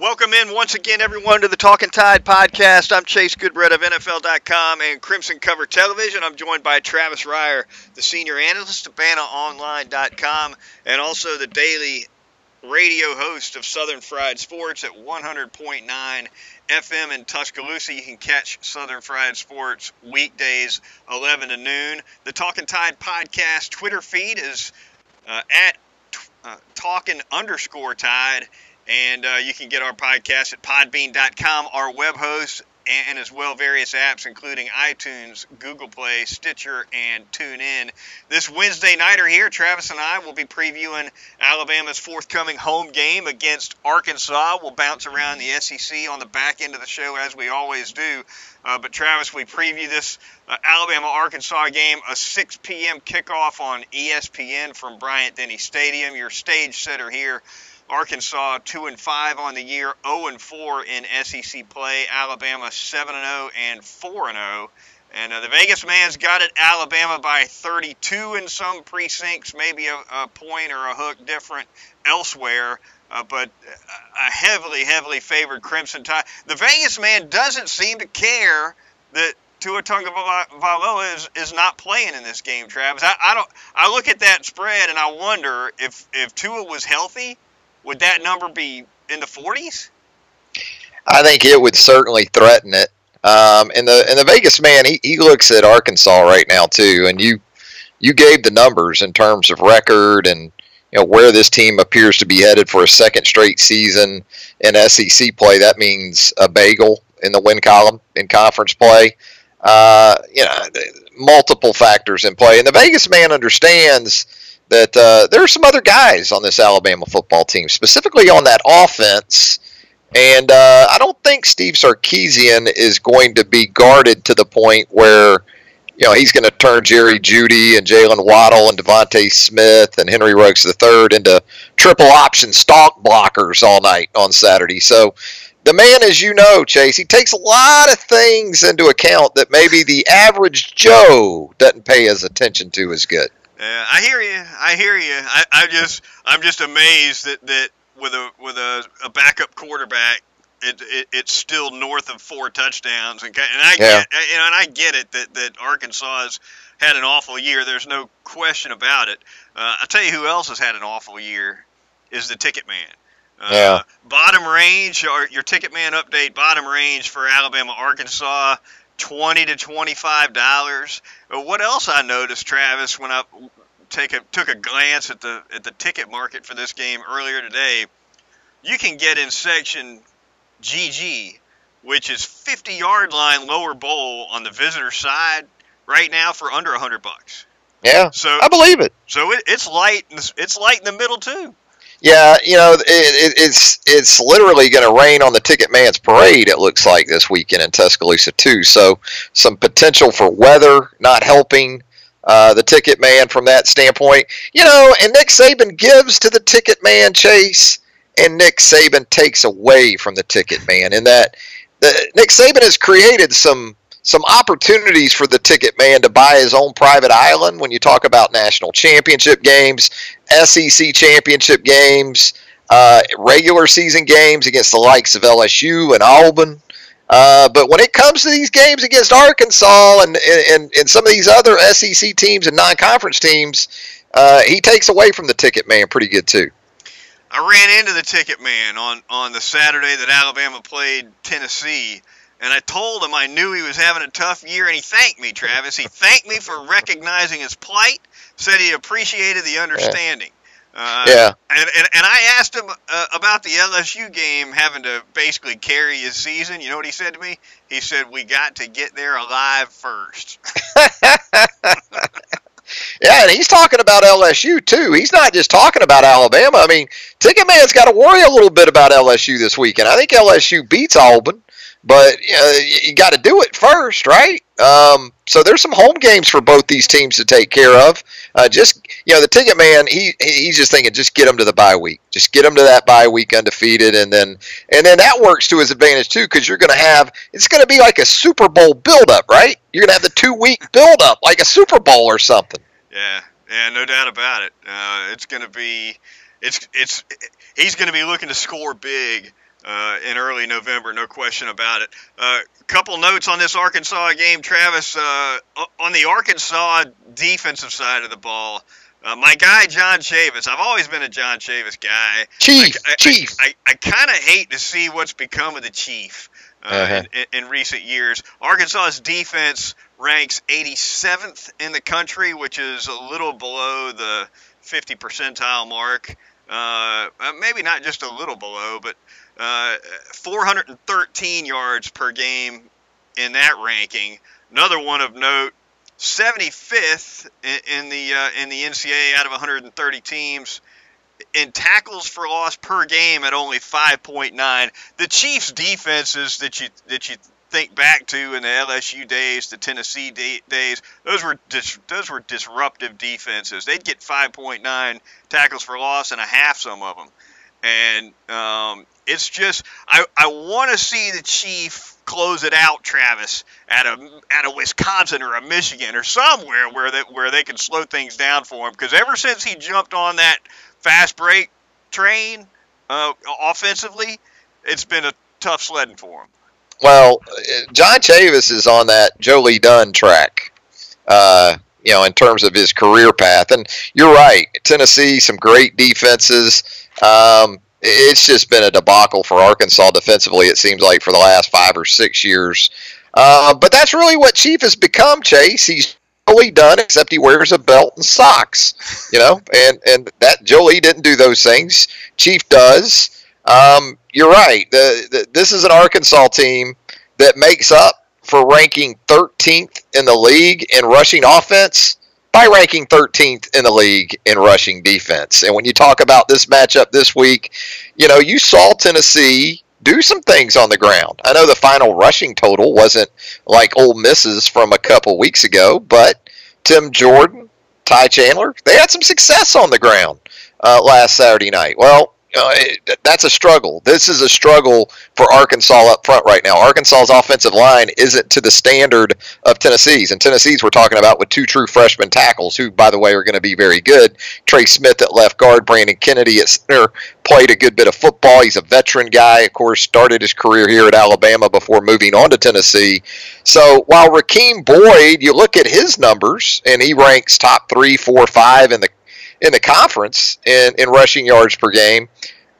Welcome in once again, everyone, to the Talking Tide podcast. I'm Chase Goodbread of NFL.com and Crimson Cover Television. I'm joined by Travis Reier, the senior analyst of BamaOnline.com, and also the daily radio host of Southern Fried Sports at 100.9 FM in Tuscaloosa. You can catch Southern Fried Sports weekdays 11 to noon. The Talking Tide podcast Twitter feed is uh, at uh, Talking underscore Tide and uh, you can get our podcast at podbean.com, our web host, and, and, as well various apps, including iTunes, Google Play, Stitcher, and TuneIn. This Wednesday nighter here, Travis and I will be previewing Alabama's forthcoming home game against Arkansas. We'll bounce around the SEC on the back end of the show, as we always do. Uh, but Travis, we preview this uh, Alabama Arkansas game, a 6 p.m. kickoff on ESPN from Bryant Denny Stadium. Your stage setter here Arkansas 2 and 5 on the year, 0 and 4 in SEC play. Alabama 7 and 0 and 4 and 0. And uh, the Vegas man's got it Alabama by 32 in some precincts, maybe a, a point or a hook different elsewhere. Uh, but a heavily, heavily favored Crimson Tide. The Vegas man doesn't seem to care that Tua Tagovailoa is, is not playing in this game, Travis. I, I don't. I look at that spread and I wonder if if Tua was healthy, would that number be in the 40s? I think it would certainly threaten it. Um, and the and the Vegas man, he, he looks at Arkansas right now too, and you you gave the numbers in terms of record and you know where this team appears to be headed for a second straight season in SEC play. That means a bagel in the win column in conference play. Uh, you know, multiple factors in play, and the Vegas man understands that uh, there are some other guys on this Alabama football team, specifically on that offense. And uh, I don't think Steve Sarkisian is going to be guarded to the point where, you know, he's going to turn Jerry Jeudy and Jaylen Waddle and DeVonta Smith and Henry Ruggs III into triple option stalk blockers all night on Saturday. So the man, as you know, Chase, he takes a lot of things into account that maybe the average Joe doesn't pay his attention to as good. Yeah, I hear you. I hear you. I, I just I'm just amazed that, that with a with a, a backup quarterback, it, it, it's still north of four touchdowns. And, and I yeah. get you know, and I get it that that Arkansas has had an awful year. There's no question about it. Uh, I tell you who else has had an awful year is the Ticket Man. Uh, yeah. Bottom range, or your Ticket Man update. Bottom range for Alabama, Arkansas twenty to twenty-five dollars. What else I noticed, Travis, when I take a took a glance at the at the ticket market for this game earlier today, you can get in section GG, which is 50 yard line lower bowl on the visitor side right now for under 100 bucks. Yeah, so I believe it. So it, it's light. It's light in the middle too. Yeah, you know, it, it, it's it's literally going to rain on the Ticket Man's parade. It looks like this weekend in Tuscaloosa too. So some potential for weather not helping uh, the Ticket Man from that standpoint. You know, and Nick Saban gives to the Ticket Man chase, and Nick Saban takes away from the Ticket Man. In that, the, Nick Saban has created some some opportunities for the ticket man to buy his own private island when you talk about national championship games, SEC championship games, uh, regular season games against the likes of LSU and Auburn. Uh, but when it comes to these games against Arkansas and, and, and some of these other SEC teams and non conference teams, uh, he takes away from the ticket man pretty good too. I ran into the ticket man on, on the Saturday that Alabama played Tennessee and I told him I knew he was having a tough year, and he thanked me, Travis. He thanked me for recognizing his plight, said he appreciated the understanding. Uh, yeah. And, and, and I asked him uh, about the LSU game having to basically carry his season. You know what he said to me? He said, We got to get there alive first. Yeah, and he's talking about LSU too. He's not just talking about Alabama. I mean, Ticketman's got to worry a little bit about LSU this weekend. I think LSU beats Auburn, but you, got to do it first, right? Um, so there's some home games for both these teams to take care of. Uh, just you know, the ticket man, he he's just thinking, just get them to the bye week, just get them to that bye week undefeated, and then and then that works to his advantage too, because you're going to have it's going to be like a Super Bowl buildup, right? You're going to have the two week buildup, like a Super Bowl or something. Yeah, yeah, no doubt about it. Uh, it's going to be, it's it's he's going to be looking to score big uh, in early November, no question about it. A uh, couple notes on this Arkansas game, Travis. Uh, on the Arkansas defensive side of the ball, uh, my guy John Chavis. I've always been a John Chavis guy. Chief, I, I, Chief. I, I, I kind of hate to see what's become of the Chief uh, uh-huh. in, in, recent years. Arkansas's defense ranks 87th in the country, which is a little below the 50 percentile mark. Uh, maybe not just a little below, but uh, 413 yards per game in that ranking. Another one of note, 75th in, in the uh, in the NCAA out of 130 teams in tackles for loss per game at only 5.9. The Chiefs' defenses that you that you think back to in the LSU days, the Tennessee days, those were dis- those were disruptive defenses. They'd get 5.9 tackles for loss and a half, some of them, and um, it's just I, I want to see the Chief close it out, Travis, at a at a Wisconsin or a Michigan or somewhere where they where they can slow things down for him. Because ever since he jumped on that fast break train uh, offensively, it's been a tough sledding for him. Well, John Chavis is on that Joe Lee Dunn track. Uh, you know, in terms of his career path, and you're right. Tennessee, some great defenses. Um, it's just been a debacle for Arkansas defensively. It seems like for the last five or six years. Uh, but that's really what Chief has become. Chase, he's Joe Lee Dunn except he wears a belt and socks. You know, and and that Jolie didn't do those things. Chief does. Um, you're right. The, the, this is an Arkansas team that makes up for ranking 13th in the league in rushing offense by ranking 13th in the league in rushing defense. And when you talk about this matchup this week, you know, you saw Tennessee do some things on the ground. I know the final rushing total wasn't like Ole Miss's from a couple weeks ago, but Tim Jordan, Ty Chandler, they had some success on the ground uh, last Saturday night. Well, uh, it, that's a struggle. This is a struggle for Arkansas up front right now. Arkansas's offensive line isn't to the standard of Tennessee's, and Tennessee's we're talking about with two true freshman tackles, who, by the way, are going to be very good. Trey Smith at left guard, Brandon Kennedy at center, played a good bit of football. He's a veteran guy, of course, started his career here at Alabama before moving on to Tennessee. So while Rakeem Boyd, you look at his numbers, and he ranks top three, four, five in the in the conference in, in rushing yards per game.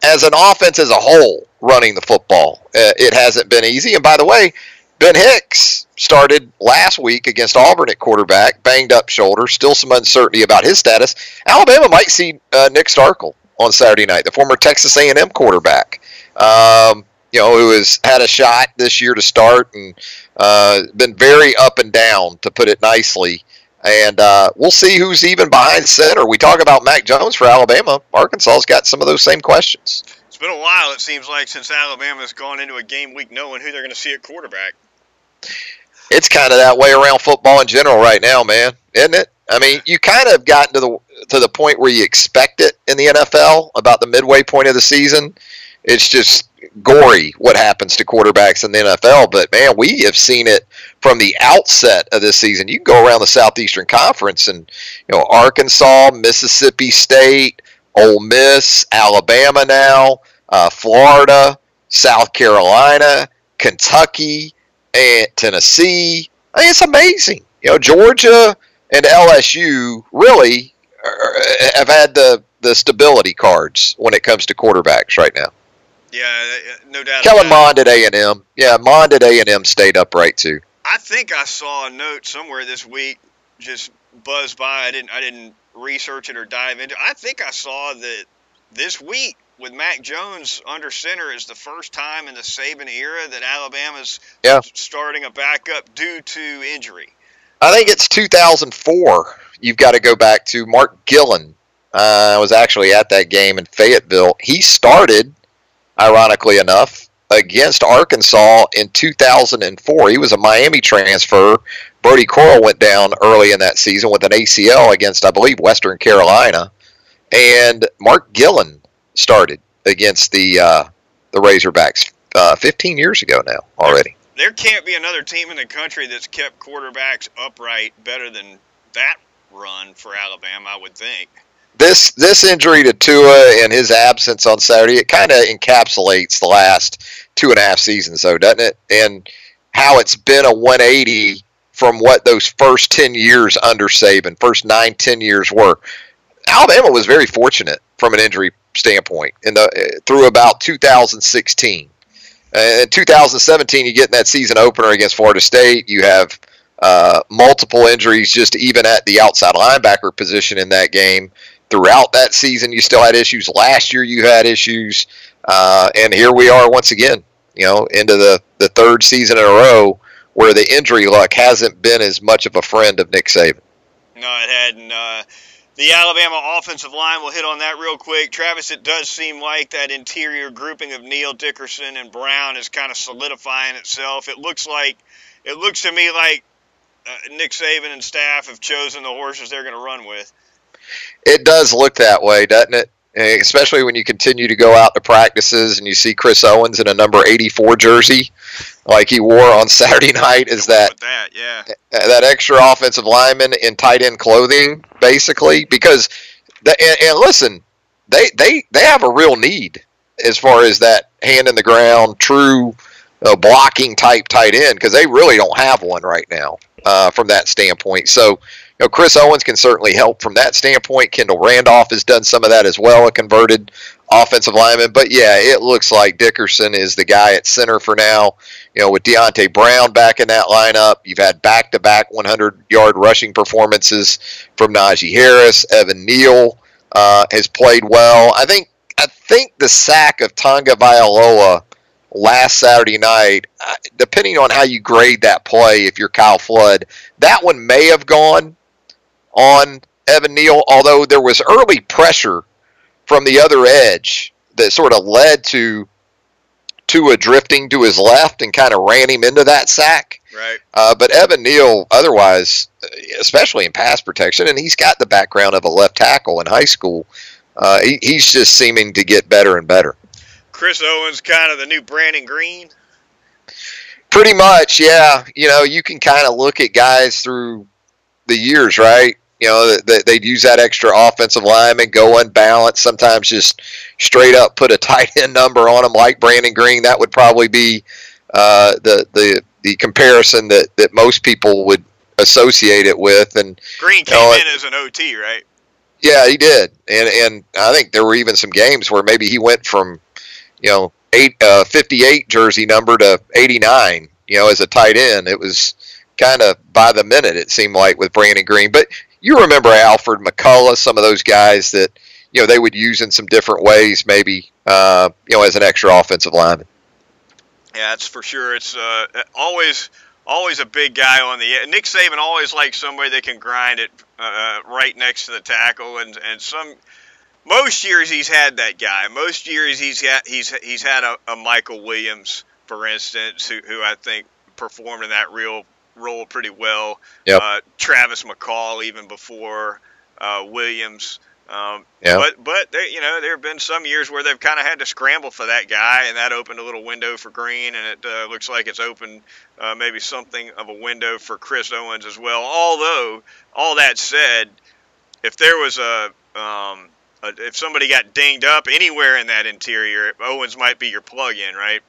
As an offense as a whole, running the football, uh, it hasn't been easy. And by the way, Ben Hicks started last week against Auburn at quarterback, banged up shoulder, still some uncertainty about his status. Alabama might see uh, Nick Starkel on Saturday night, the former Texas A&M quarterback. Um, you know, who has had a shot this year to start and uh, been very up and down, to put it nicely, and uh, we'll see who's even behind center. We talk about Mac Jones for Alabama. Arkansas's got some of those same questions. It's been a while, it seems like, since Alabama's gone into a game week knowing who they're going to see at quarterback. It's kind of that way around football in general right now, man, isn't it? I mean, you kind of gotten to the to the point where you expect it in the NFL about the midway point of the season. It's just gory what happens to quarterbacks in the NFL. But man, we have seen it from the outset of this season. You can go around the Southeastern Conference and you know Arkansas, Mississippi State, Ole Miss, Alabama now, uh, Florida, South Carolina, Kentucky, and Tennessee. I mean, it's amazing. You know, Georgia and LSU really have had the the stability cards when it comes to quarterbacks right now. Yeah, uh, no doubt. Kellen Mond at A and M. Yeah, Mond at A and M stayed upright too. I think I saw a note somewhere this week, just buzzed by. I didn't I didn't research it or dive into. it. I think I saw that this week with Mac Jones under center is the first time in the Saban era that Alabama's yeah. starting a backup due to injury. I think it's 2004 you've got to go back to Marc Guillon. Uh, I was actually at that game in Fayetteville. He started, ironically enough, against Arkansas in 2004. He was a Miami transfer. Brodie Croyle went down early in that season with an ACL against, I believe, Western Carolina, and Marc Guillon started against the uh, the Razorbacks uh, 15 years ago now already. There can't be another team in the country that's kept quarterbacks upright better than that run for Alabama. I would think this this injury to Tua and his absence on Saturday it kind of encapsulates the last two and a half seasons, though, doesn't it? And how it's been a 180 from what those first 10 years under Saban, first nine, 10 years were. Alabama was very fortunate from an injury standpoint in the through about 2016. in 2017, you get in that season opener against Florida State. You have uh, multiple injuries just even at the outside linebacker position in that game throughout that season, you still had issues. Last year, you had issues, uh, and here we are once again. You know, into the the third season in a row where the injury luck hasn't been as much of a friend of Nick Saban. No, it hadn't. Uh, the Alabama offensive line, we'll hit on that real quick. Travis, it does seem like that interior grouping of Neal Dickerson and Brown is kind of solidifying itself. It looks like it looks to me like uh, Nick Saban and staff have chosen the horses they're going to run with. It does look that way, doesn't it? Especially when you continue to go out to practices and you see Chris Owens in a number 84 jersey, like he wore on Saturday night. Is that that yeah that extra offensive lineman in tight end clothing, basically? Because the, and, and listen, they they they have a real need as far as that hand in the ground, true uh, blocking type tight end because they really don't have one right now uh, from that standpoint. So know, Chris Owens can certainly help from that standpoint. Kendall Randolph has done some of that as well, a converted offensive lineman. But yeah, it looks like Dickerson is the guy at center for now. You know, with Deonte Brown back in that lineup, you've had back to back 100 yard rushing performances from Najee Harris. Evan Neal uh, has played well. I think I think the sack of Tagovailoa last Saturday night, uh, depending on how you grade that play, if you're Kyle Flood, that one may have gone on Evan Neal, although there was early pressure from the other edge that sort of led to Tua drifting to his left and kind of ran him into that sack. Right. Uh, but Evan Neal, otherwise, especially in pass protection, and he's got the background of a left tackle in high school. Uh, he, he's just seeming to get better and better. Chris Owens, kind of the new Brandon Greene. Pretty much, yeah. You know, you can kind of look at guys through the years, right? You know, they, they'd use that extra offensive lineman, go unbalanced, sometimes just straight up put a tight end number on them like Brandon Greene. That would probably be uh, the, the, the comparison that, that most people would associate it with. And Greene came you know, in as an OT, right? Yeah, he did, and and I think there were even some games where maybe he went from, you know, eight uh, 58 jersey number to 89. You know, as a tight end, it was kind of by the minute it seemed like with Brandon Greene. But you remember Alfred McCullough, some of those guys that you know they would use in some different ways, maybe uh, you know as an extra offensive lineman. Yeah, that's for sure. It's uh, always always a big guy on the Nick Saban always likes somebody that can grind it uh, right next to the tackle, and and some most years he's had that guy. Most years he's got he's he's had a, a Michael Williams, for instance, who who I think performed in that real role pretty well. Yep. Uh, Travis McCall even before uh, Williams. Um, yeah. But but there, you know there have been some years where they've kind of had to scramble for that guy, and that opened a little window for Greene, and it uh, looks like it's opened uh, maybe something of a window for Chris Owens as well. Although all that said, if there was a, um, a if somebody got dinged up anywhere in that interior, Owens might be your plug-in, right?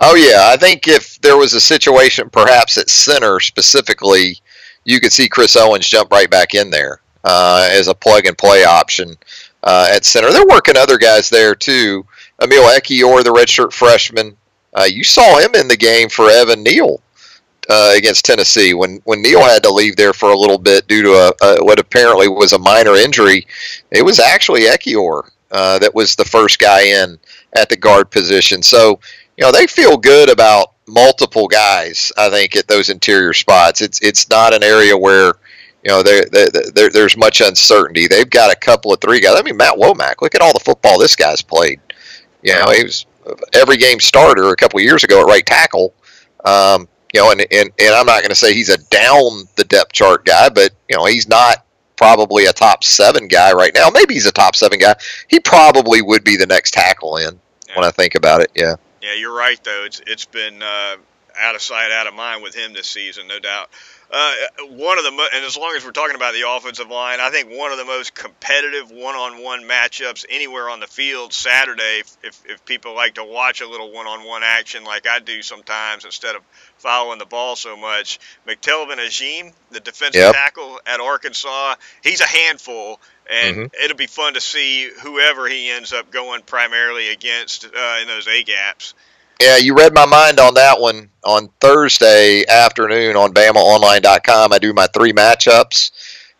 Oh yeah, I think if there was a situation, perhaps at center specifically, you could see Chris Owens jump right back in there uh, as a plug and play option uh, at center. They're working other guys there too. Emil Ekiyor, the redshirt freshman, uh, you saw him in the game for Evan Neal uh, against Tennessee when when Neal had to leave there for a little bit due to a, a what apparently was a minor injury. It was actually Ekiyor uh, that was the first guy in at the guard position. So you know they feel good about multiple guys. I think at those interior spots, it's it's not an area where you know, there, there, there's much uncertainty. They've got a couple of three guys. I mean, Matt Womack. Look at all the football this guy's played. You know, he was every game starter a couple of years ago at right tackle. Um, you know, and, and, and I'm not going to say he's a down the depth chart guy, but you know, he's not probably a top seven guy right now. Maybe he's a top seven guy. He probably would be the next tackle in yeah. when I think about it. Yeah. Yeah, you're right though. It's it's been uh, out of sight, out of mind with him this season, no doubt. Uh, one of the mo- and as long as we're talking about the offensive line, I think one of the most competitive one-on-one matchups anywhere on the field Saturday. If if people like to watch a little one-on-one action like I do sometimes instead of following the ball so much, McTelvin Agim, the defensive yep. tackle at Arkansas, he's a handful, and mm-hmm. it'll be fun to see whoever he ends up going primarily against uh, in those A gaps. Yeah, you read my mind on that one on Thursday afternoon on BamaOnline.com. I do my three matchups,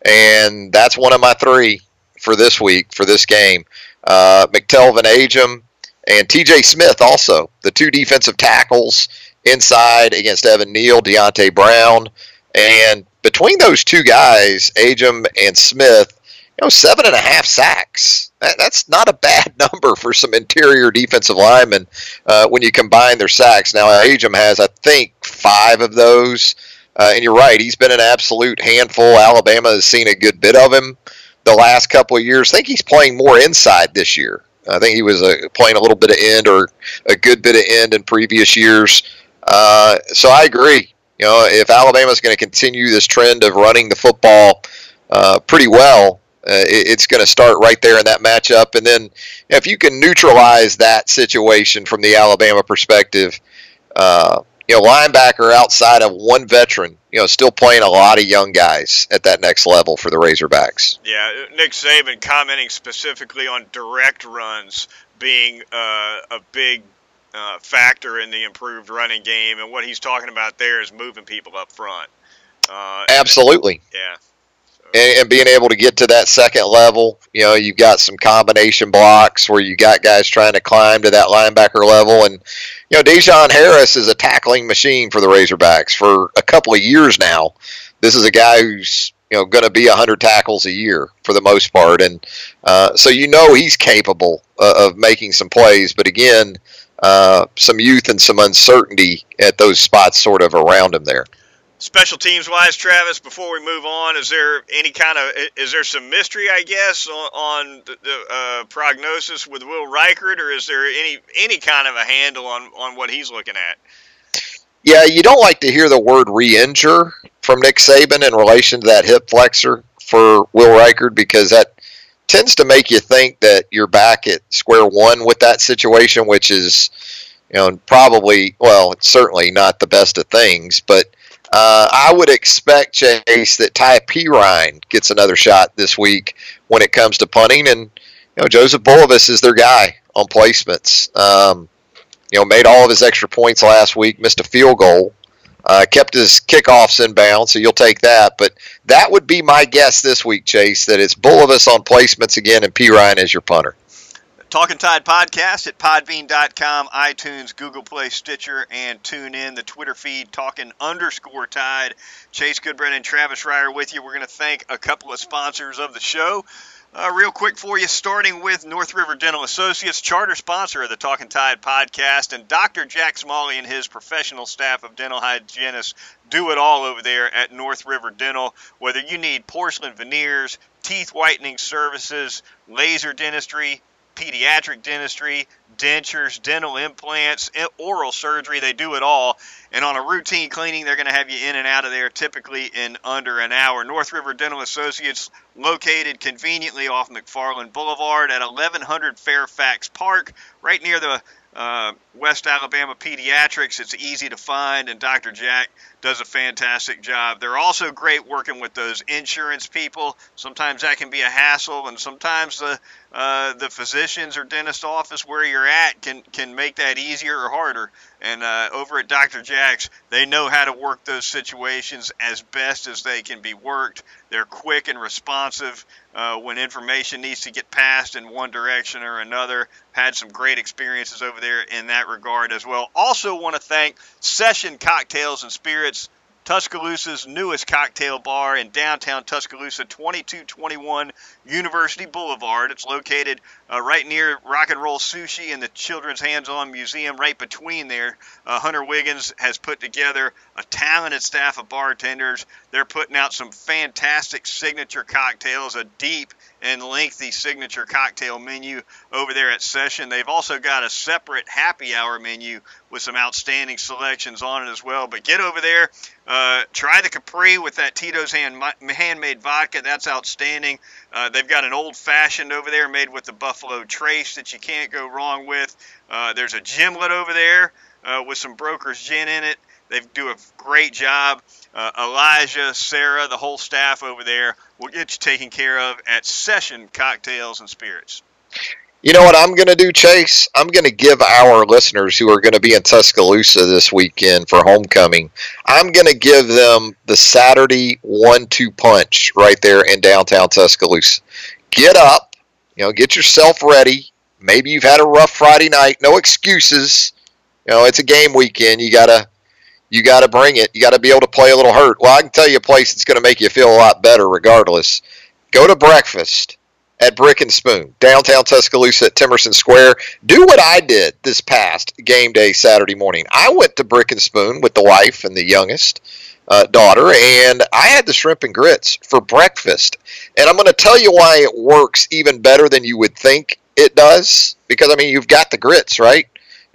and that's one of my three for this week for this game. Uh, McTelvin Agim and TJ Smith also the two defensive tackles inside against Evan Neal, Deonte Brown, and between those two guys, Agim and Smith, you know, seven and a half sacks. That, that's not a bad number for some interior defensive linemen uh, when you combine their sacks. Now, Agim has, I think, five of those. Uh, and you're right, he's been an absolute handful. Alabama has seen a good bit of him the last couple of years. I think he's playing more inside this year. I think he was uh, playing a little bit of end or a good bit of end in previous years. Uh, so I agree. You know, if Alabama is going to continue this trend of running the football uh, pretty well, uh, it, it's going to start right there in that matchup. And then if you can neutralize that situation from the Alabama perspective, uh, you know, linebacker outside of one veteran, you know, still playing a lot of young guys at that next level for the Razorbacks. Yeah, Nick Saban commenting specifically on direct runs being uh, a big uh, factor in the improved running game, and what he's talking about there is moving people up front. Uh, Absolutely. yeah and, and, being able to get to that second level. You know, you've got some combination blocks where you got guys trying to climb to that linebacker level, and you know, De'Jon Harris is a tackling machine for the Razorbacks for a couple of years now. This is a guy who's you know going to be 100 tackles a year for the most part, and uh, so you know he's capable uh, of making some plays. But again, uh, some youth and some uncertainty at those spots sort of around him there. Special teams wise, Travis, before we move on, is there any kind of is there some mystery, I guess, on, on the, the uh, prognosis with Will Reichard, or is there any any kind of a handle on on what he's looking at? Yeah, you don't like to hear the word re-injure from Nick Saban in relation to that hip flexor for Will Reichard because that tends to make you think that you're back at square one with that situation, which is, you know, probably well, it's certainly not the best of things, but uh, I would expect Chase that Ty Perine gets another shot this week when it comes to punting, and you know Joseph Bulovas is their guy on placements. Um, you know, made all of his extra points last week, missed a field goal, uh, kept his kickoffs in bounds, so you'll take that. But that would be my guess this week, Chase, that it's Bulovas on placements again and Perine as your punter. Talking Tide podcast at podbean.com, iTunes, Google Play, Stitcher, and tune in the Twitter feed, talking underscore Tide. Chase Goodbread and Travis Reier with you. We're going to thank a couple of sponsors of the show. Uh, real quick for you, starting with North River Dental Associates, charter sponsor of the Talking Tide podcast, and Dr. Jack Smalley and his professional staff of dental hygienists do it all over there at North River Dental. Whether you need porcelain veneers, teeth whitening services, laser dentistry, pediatric dentistry, dentures, dental implants, oral surgery. They do it all. And on a routine cleaning, they're going to have you in and out of there typically in under an hour. North River Dental Associates, located conveniently off McFarland Boulevard at 1100 Fairfax Park, right near the uh, West Alabama Pediatrics. It's easy to find, and Dr. Jack does a fantastic job. They're also great working with those insurance people. Sometimes that can be a hassle, and sometimes the uh, the physicians or dentist office where you're at can can make that easier or harder. And uh, over at Dr. Jack's, they know how to work those situations as best as they can be worked. They're quick and responsive uh, when information needs to get passed in one direction or another. Had some great experiences over there in that regard as well. Also, want to thank Session Cocktails and Spirits Tuscaloosa's newest cocktail bar in downtown Tuscaloosa, 2221 University Boulevard. It's located uh, right near Rock and Roll Sushi and the Children's Hands On Museum, right between there. Uh, Hunter Wiggins has put together a talented staff of bartenders. They're putting out some fantastic signature cocktails, a deep and lengthy signature cocktail menu over there at Session. They've also got a separate happy hour menu with some outstanding selections on it as well. But get over there, uh, try the Capri with that Tito's hand, handmade vodka. That's outstanding. Uh, they've got an old fashioned over there made with the Buffalo Trace that you can't go wrong with. Uh, there's a gimlet over there uh, with some Broker's gin in it. They do a great job. Uh, Elijah, Sarah, the whole staff over there will get you taken care of at Session Cocktails and Spirits. You know what I'm going to do, Chase? I'm going to give our listeners who are going to be in Tuscaloosa this weekend for homecoming, I'm going to give them the Saturday one two punch right there in downtown Tuscaloosa. Get up, you know, get yourself ready. Maybe you've had a rough Friday night. No excuses. You know, it's a game weekend. You got to you got to bring it. You got to be able to play a little hurt. Well, I can tell you a place that's to make you feel a lot better regardless. Go to breakfast at Brick and Spoon, downtown Tuscaloosa at Temerson Square. Do what I did this past game day Saturday morning. I went to Brick and Spoon with the wife and the youngest uh, daughter, and I had the shrimp and grits for breakfast. And I'm going to tell you why it works even better than you would think it does. Because, I mean, you've got the grits, right?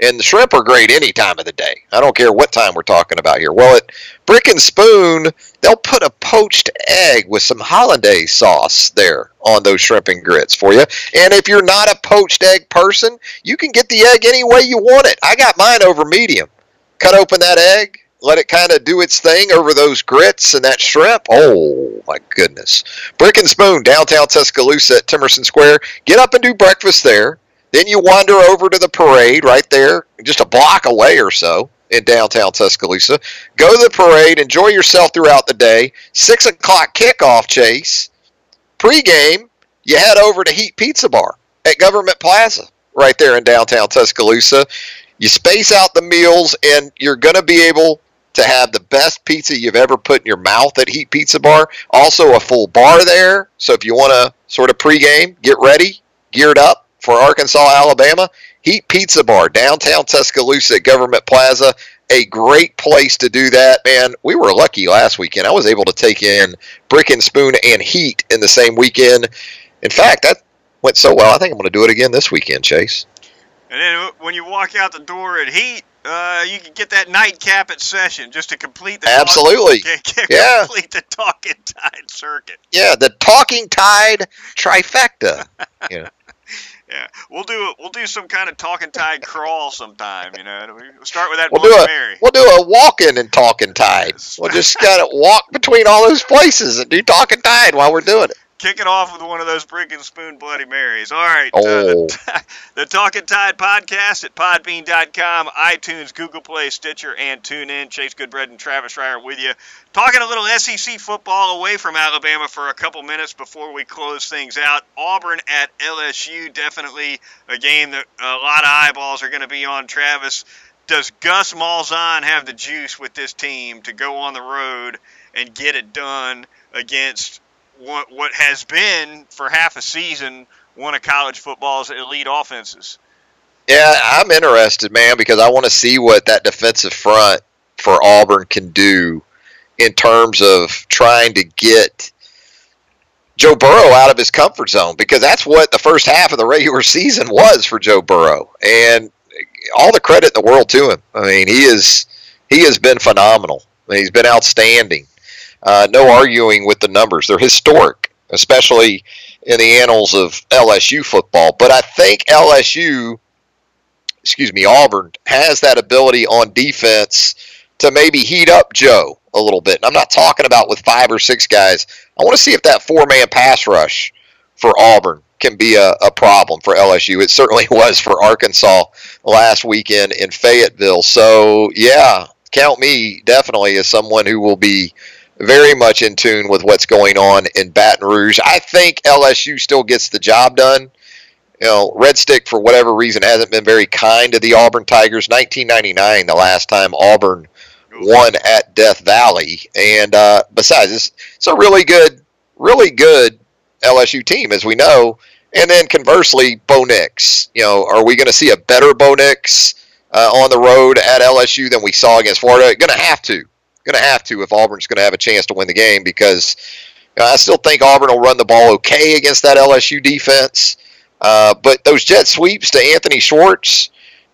And the shrimp are great any time of the day. I don't care what time we're talking about here. Well, at Brick and Spoon, they'll put a poached egg with some hollandaise sauce there on those shrimp and grits for you. And if you're not a poached egg person, you can get the egg any way you want it. I got mine over medium. Cut open that egg, let it kind of do its thing over those grits and that shrimp. Oh my goodness. Brick and Spoon, downtown Tuscaloosa at Temerson Square. Get up and do breakfast there. Then you wander over to the parade right there, just a block away or so in downtown Tuscaloosa. Go to the parade, enjoy yourself throughout the day. Six o'clock kickoff chase. Pre-game, you head over to Heat Pizza Bar at Government Plaza right there in downtown Tuscaloosa. You space out the meals, and you're going to be able to have the best pizza you've ever put in your mouth at Heat Pizza Bar. Also, a full bar there. So if you want to sort of pregame, get ready, geared up, for Arkansas, Alabama, Heat Pizza Bar, downtown Tuscaloosa at Government Plaza. A great place to do that, man. We were lucky last weekend. I was able to take in Brick and Spoon and Heat in the same weekend. In fact, that went so well. I think I'm going to do it again this weekend, Chase. And then when you walk out the door at Heat, uh, you can get that nightcap at session just to complete the absolutely talk, yeah complete the talking tide circuit. Yeah, the talking tide trifecta. yeah. Yeah, we'll do we'll do some kind of talking tide crawl sometime. You know, we'll start with that. We'll do a Mary. we'll do a walking and talking tide. We'll just kind of walk between all those places and do talking tide while we're doing it kick it off with one of those brick and spoon Bloody Marys. All right. Oh. Uh, the, oh. the Talking Tide podcast at podbean.com, iTunes, Google Play, Stitcher, and TuneIn. Chase Goodbread and Travis Reier with you. Talking a little SEC football away from Alabama for a couple minutes before we close things out. Auburn at LSU, definitely a game that a lot of eyeballs are going to be on. Travis, does Gus Malzahn have the juice with this team to go on the road and get it done against what, what has been for half a season one of college football's elite offenses. Yeah, I'm interested, man, because I want to see what that defensive front for Auburn can do in terms of trying to get Joe Burrow out of his comfort zone because that's what the first half of the regular season was for Joe Burrow. And all the credit in the world to him. I mean, he is he has been phenomenal. he's been outstanding. Uh, no arguing with the numbers. They're historic, especially in the annals of LSU football. But I think LSU, excuse me, Auburn, has that ability on defense to maybe heat up Joe a little bit. And I'm not talking about with five or six guys. I want to see if that four man pass rush for Auburn can be a, a problem for LSU. It certainly was for Arkansas last weekend in Fayetteville. So, yeah, count me definitely as someone who will be very much in tune with what's going on in Baton Rouge. I think LSU still gets the job done. You know, Red Stick, for whatever reason, hasn't been very kind to the Auburn Tigers. 1999, the last time Auburn won at Death Valley. And uh, besides, it's, it's a really good, really good LSU team, as we know. And then conversely, Bo Nix. You know, are we going to see a better Bo Nix uh, on the road at LSU than we saw against Florida? Going to have to. Going to have to if Auburn's going to have a chance to win the game because you know, I still think Auburn will run the ball okay against that LSU defense. Uh, but those jet sweeps to Anthony Schwartz,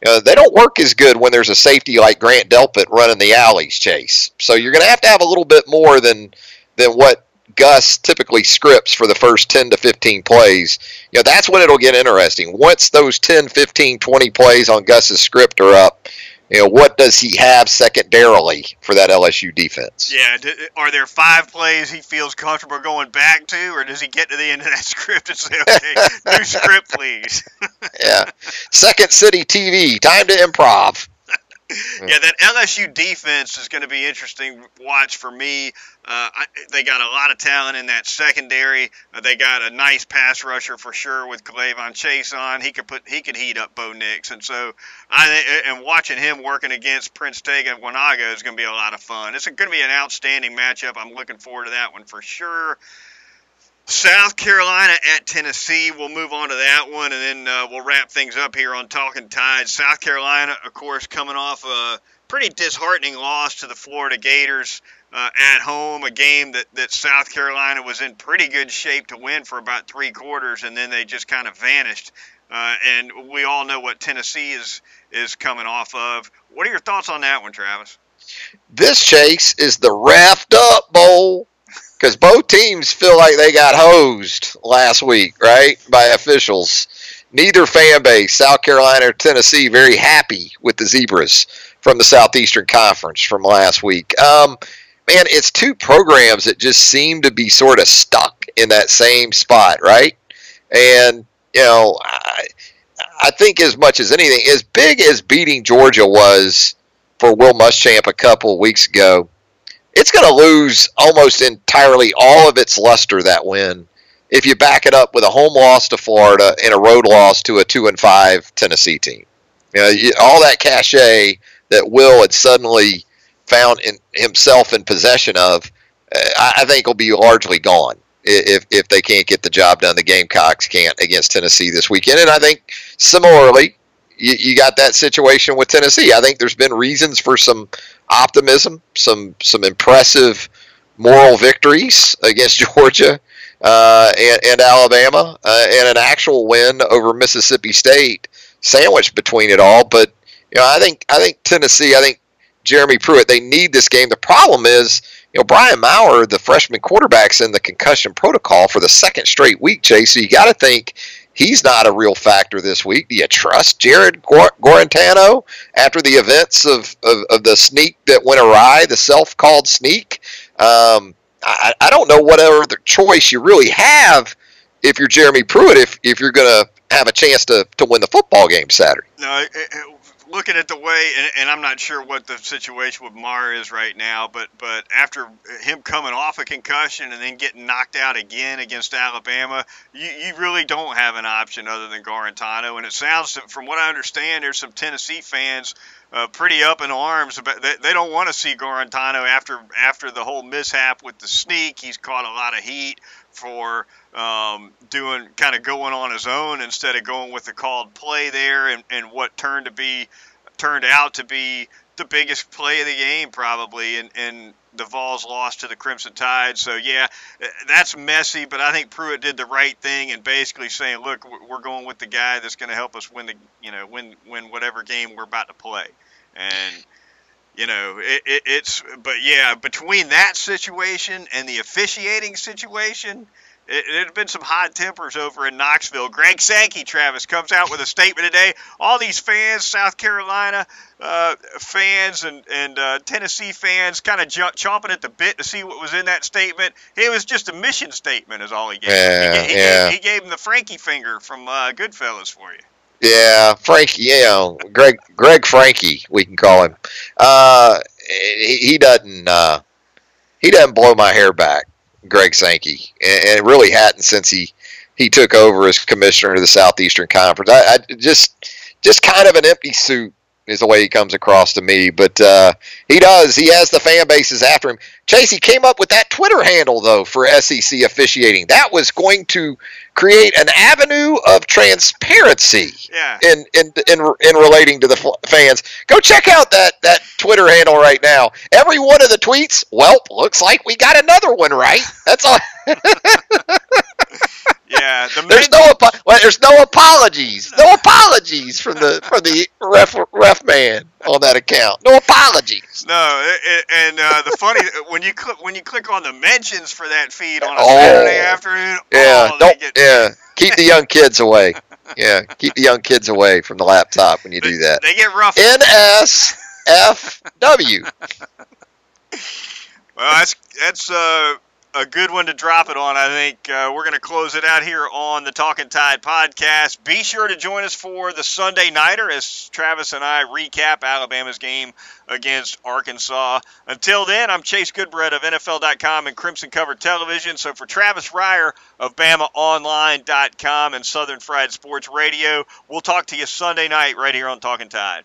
uh, they don't work as good when there's a safety like Grant Delpit running the alleys, Chase. So you're going to have to have a little bit more than than what Gus typically scripts for the first 10 to 15 plays. You know, that's when it'll get interesting. Once those 10, 15, 20 plays on Gus's script are up, you know, what does he have secondarily for that LSU defense? Yeah, are there five plays he feels comfortable going back to, or does he get to the end of that script and say, okay, new script, please? yeah. Second City TV, time to improv. Yeah, that LSU defense is going to be interesting watch for me. Uh, I, they got a lot of talent in that secondary. Uh, they got a nice pass rusher for sure with K'Lavon Chaisson. He could put he could heat up Bo Nix, and so I and watching him working against Prince Tega Wanogho is going to be a lot of fun. It's going to be an outstanding matchup. I'm looking forward to that one for sure. South Carolina at Tennessee. We'll move on to that one, and then uh, we'll wrap things up here on Talking Tide. South Carolina, of course, coming off a pretty disheartening loss to the Florida Gators uh, at home, a game that, that South Carolina was in pretty good shape to win for about three quarters, and then they just kind of vanished. Uh, and we all know what Tennessee is is coming off of. What are your thoughts on that one, Travis? This chase is the wrapped up bowl because both teams feel like they got hosed last week, right, by officials. Neither fan base, South Carolina or Tennessee, very happy with the Zebras from the Southeastern Conference from last week. Um, man, it's two programs that just seem to be sort of stuck in that same spot, right? And you know, I, I think as much as anything, as big as beating Georgia was for Will Muschamp a couple weeks ago, it's going to lose almost entirely all of its luster that win if you back it up with a home loss to Florida and a road loss to a two and five Tennessee team. You know, all that cachet that Will had suddenly found in, himself in possession of, uh, I think will be largely gone if if they can't get the job done. The Gamecocks can't against Tennessee this weekend, and I think similarly, you, you got that situation with Tennessee. I think there's been reasons for some optimism, some some impressive moral victories against Georgia uh, and, and, Alabama, uh, and an actual win over Mississippi State, sandwiched between it all. But you know, I think I think Tennessee, I think Jeremy Pruitt, they need this game. The problem is, you know, Brian Maurer, the freshman quarterback's in the concussion protocol for the second straight week, Chase. So you got to think he's not a real factor this week. Do you trust Jarrett Guarantano after the events of, of, of the sneak that went awry, the self called sneak? Um, I, I don't know what other choice you really have if you're Jeremy Pruitt if, if you're going to have a chance to, to win the football game Saturday. No, it, it, looking at the way, and, and, I'm not sure what the situation with Maurer is right now, but but after him coming off a concussion and then getting knocked out again against Alabama, you, you really don't have an option other than Guarantano. And it sounds, from what I understand, there's some Tennessee fans uh, pretty up in arms about they, they don't want to see Guarantano after after the whole mishap with the sneak. He's caught a lot of heat for um, doing kind of going on his own instead of going with the called play there and, and what turned to be turned out to be the biggest play of the game probably and, and the Vols lost to the Crimson Tide. So yeah, that's messy, but I think Pruitt did the right thing and basically saying, look, we're going with the guy that's going to help us win the you know win win whatever game we're about to play, and you know it, it, it's but yeah between that situation and the officiating situation it, it had been some hot tempers over in Knoxville. Greg Sankey, Travis, comes out with a statement today. All these fans, South Carolina uh, fans and, and uh, Tennessee fans, kind of chomping at the bit to see what was in that statement. It was just a mission statement, is all he gave. Yeah, he, he, yeah. Gave, he gave him the Frankie finger from uh, Goodfellas for you. Yeah, Frankie. You know, Greg Greg Frankie, we can call him. Uh, he, he doesn't. Uh, he doesn't blow my hair back. Greg Sankey, and, and really hadn't since he he took over as commissioner of the Southeastern Conference. I, I, just just kind of an empty suit is the way he comes across to me. But uh, he does. He has the fan bases after him. Chasey came up with that Twitter handle though for SEC officiating. That was going to create an avenue of transparency Yeah. in in in, in relating to the fans. Go check out that that Twitter handle right now. Every one of the tweets. Well, looks like we got another one right. That's all. Yeah. The There's no apo- well, there's no apologies. No apologies from the from the ref ref man on that account. No apologies. No, it, it, and uh, the funny when you click when you click on the mentions for that feed on a Oh. Saturday afternoon, Yeah, oh, don't. get, Yeah, keep the young kids away. Yeah, keep the young kids away from the laptop when you do that. They get rough. NSFW. Well, that's that's uh, a good one to drop it on. I think uh, we're going to close it out here on the Talking Tide podcast. Be sure to join us for the Sunday nighter as Travis and I recap Alabama's game against Arkansas. Until then, I'm Chase Goodbread of NFL.com and Crimson Cover Television. So for Travis Reier of BamaOnline.com and Southern Fried Sports Radio, we'll talk to you Sunday night right here on Talking Tide.